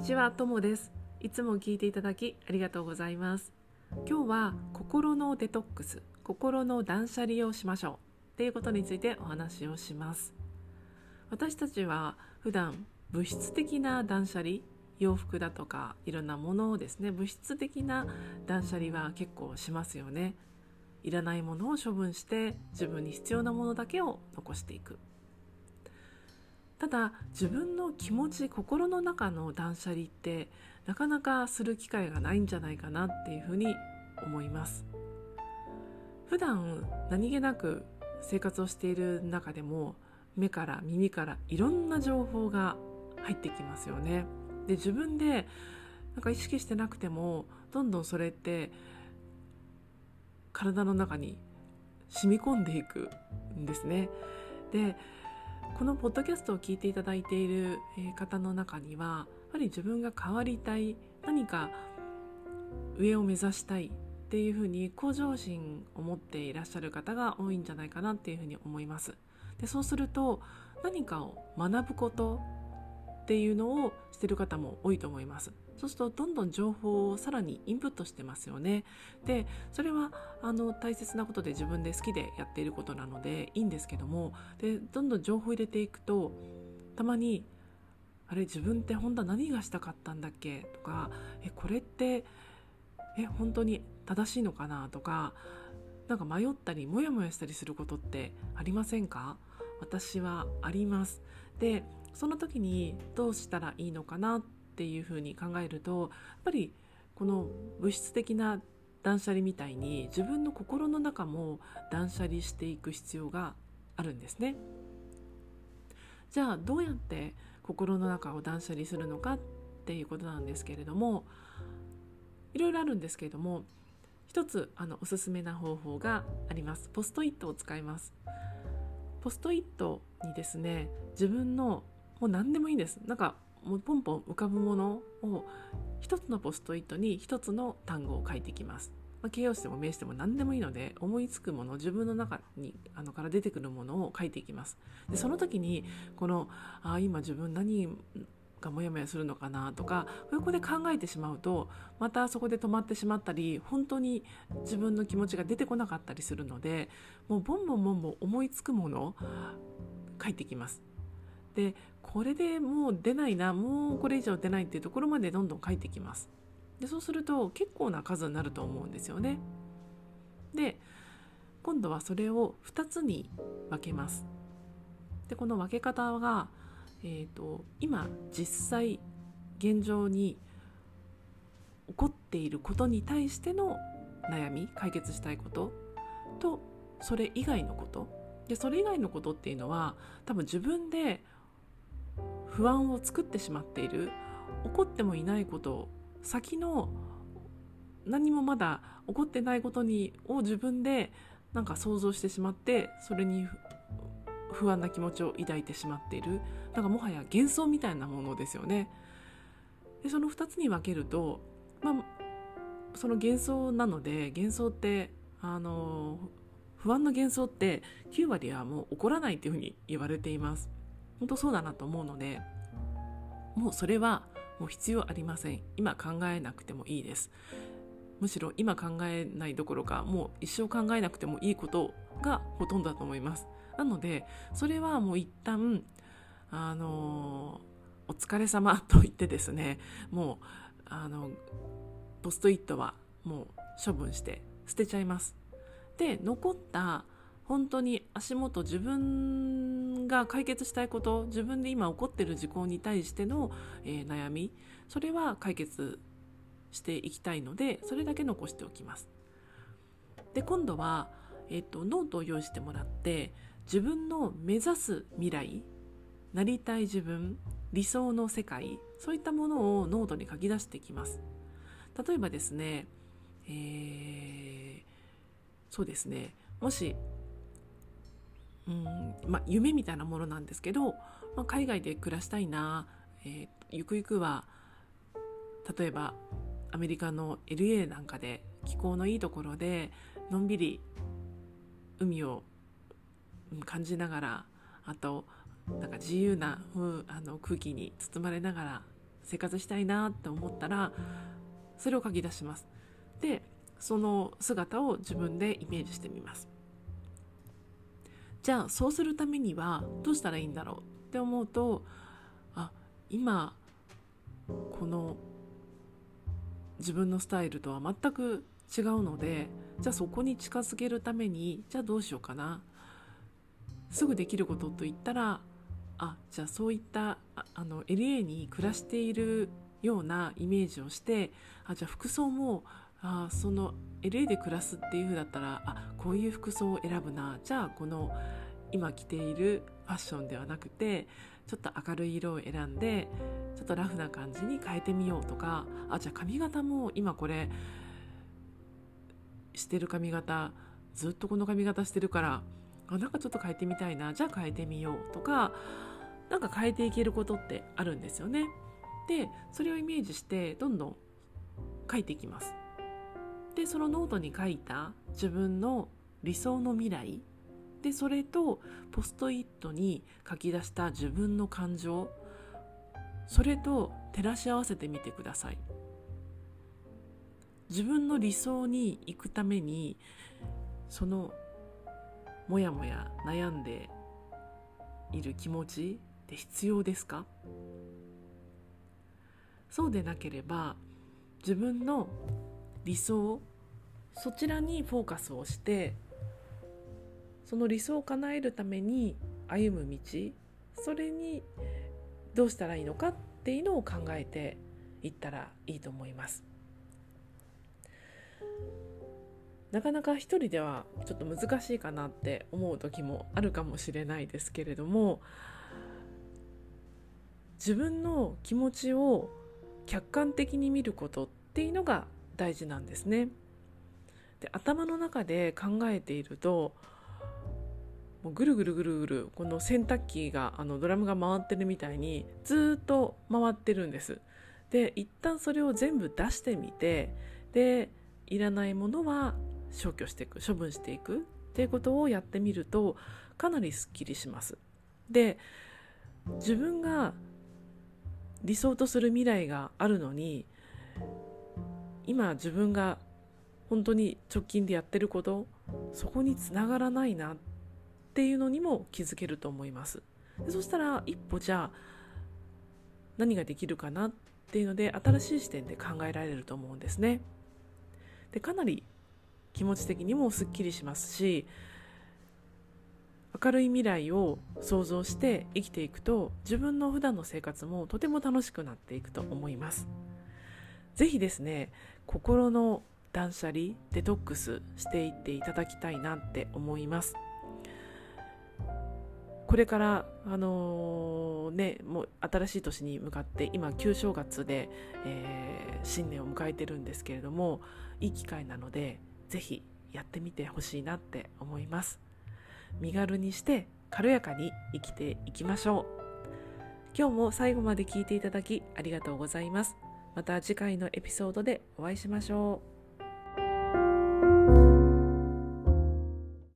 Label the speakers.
Speaker 1: にちは、ともです。いつも聞いていただきありがとうございます。今日は心のデトックス、心の断捨離をしましょうっていうことについてお話をします。私たちは普段物質的な断捨離、洋服だとかいろんなものをですね、物質的な断捨離は結構しますよね。いらないものを処分して自分に必要なものだけを残していく。ただ自分の気持ち心の中の断捨離ってなかなかする機会がないんじゃないかなっていうふうに思います。普段何気なく生活をしている中でも目から耳からいろんな情報が入ってきますよね。で自分でなんか意識してなくてもどんどんそれって体の中に染み込んでいくんですね。でこのポッドキャストを聞いていただいている方の中にはやはり自分が変わりたい何か上を目指したいっていうふうに向上心を持っていらっしゃる方が多いんじゃないかなっていうふうに思います。でそうすると何かを学ぶことっていうのをしてる方も多いと思います。そうするとどんどん情報をさらにインプットしてますよね。でそれはあの大切なことで自分で好きでやっていることなのでいいんですけどもでどんどん情報入れていくとたまにあれ自分って本当は何がしたかったんだっけ？とかえこれってえ本当に正しいのかな？とかなんか迷ったりモヤモヤしたりすることってありませんか？私はあります。でその時にどうしたらいいのかな？っていうふうに考えるとやっぱりこの物質的な断捨離みたいに自分の心の中も断捨離していく必要があるんですね。じゃあどうやって心の中を断捨離するのかっていうことなんですけれどもいろいろあるんですけれども一つあのおすすめな方法があります。ポストイットを使います。ポストイットにですね自分のもう何でもいいんです。なんかもうポンポン浮かぶものを一つのポストイットに一つの単語を書いていきます、まあ、形容詞でも名詞でも何でもいいので思いつくもの自分の中にあのから出てくるものを書いていきます。でその時にこのあ今自分何がモヤモヤするのかなとかここで考えてしまうとまたそこで止まってしまったり本当に自分の気持ちが出てこなかったりするのでもうボンボンボンボン思いつくものを書いてきます。でこれでもう出ないなもうこれ以上出ないっていうところまでどんどん書いてきます。でそうすると結構な数になると思うんですよね。で今度はそれを2つに分けます。でこの分け方が、えーと、今実際現状に起こっていることに対しての悩み解決したいこと。とそれ以外のこと。でそれ以外のことっていうのは多分自分で不安を作ってしまっている起こってもいないこと先の何もまだ起こってないことにを自分でなんか想像してしまってそれに不安な気持ちを抱いてしまっているなんかもはや幻想みたいなものですよね。でその2つに分けると、まあ、その幻想なので幻想ってあの不安の幻想って9割はもう起こらないっていうふうに言われています。本当そうだなと思うのでもうそれはもう必要ありません。今考えなくてもいいです。むしろ今考えないどころかもう一生考えなくてもいいことがほとんどだと思います。なのでそれはもう一旦あのお疲れ様と言ってですねもうあのポストイットはもう処分して捨てちゃいます。で残った本当に足元自分が解決したいこと自分で今起こってる事項に対しての、えー、悩みそれは解決していきたいのでそれだけ残しておきます。で今度は、えーと、ノートを用意してもらって自分の目指す未来なりたい自分理想の世界そういったものをノートに書き出していきます。例えばですね、えー、そうですね。もしうんま、夢みたいなものなんですけど、ま、海外で暮らしたいな、えー、ゆくゆくは例えばアメリカの LA なんかで気候のいいところでのんびり海を感じながらあとなんか自由なあの空気に包まれながら生活したいなって思ったらそれを書き出します。でその姿を自分でイメージしてみます。じゃあそうするためにはどうしたらいいんだろうって思うとあ今この自分のスタイルとは全く違うのでじゃあそこに近づけるためにじゃあどうしようかな。すぐできることといったらあじゃあそういったあの LA に暮らしているようなイメージをしてあじゃあ服装もあその LA で暮らすっていう風だったらあこういう服装を選ぶなじゃあこの今着ているファッションではなくてちょっと明るい色を選んでちょっとラフな感じに変えてみようとかあじゃあ髪型も今これしてる髪型ずっとこの髪型してるからあなんかちょっと変えてみたいなじゃあ変えてみようとかなんか変えていけることってあるんですよね。でそれをイメージしてどんどん書いていきます。でそのノートに書いた自分の理想の未来。でそれとポストイットに書き出した自分の感情。それと照らし合わせてみてください。自分の理想に行くためにそのもやもや悩んでいる気持ちって必要ですか？そうでなければ自分の理想そちらにフォーカスをしてその理想を叶えるために歩む道それにどうしたらいいのかっていうのを考えていったらいいと思います。なかなか一人ではちょっと難しいかなって思う時もあるかもしれないですけれども自分の気持ちを客観的に見ることっていうのが大事なんですね。で頭の中で考えているともうぐるぐるぐるぐるこの洗濯機があのドラムが回ってるみたいにずっと回ってるんです。で一旦それを全部出してみてでいらないものは消去していく処分していくっていうことをやってみるとかなりすっきりします。で自分が理想とする未来があるのに今自分が本当に直近でやってることそこにつながらないなっていうのにも気づけると思います。でそしたら一歩じゃあ何ができるかなっていうので新しい視点で考えられると思うんですね。でかなり気持ち的にもすっきりしますし明るい未来を想像して生きていくと自分の普段の生活もとても楽しくなっていくと思います。是非ですね心の断捨離デトックスしていっていただきたいなって思います。これからあのー、ねもう新しい年に向かって今旧正月で、えー、新年を迎えてるんですけれどもいい機会なのでぜひやってみてほしいなって思います。身軽にして軽やかに生きていきましょう。今日も最後まで聞いていただきありがとうございます。また次回のエピソードでお会いしましょう。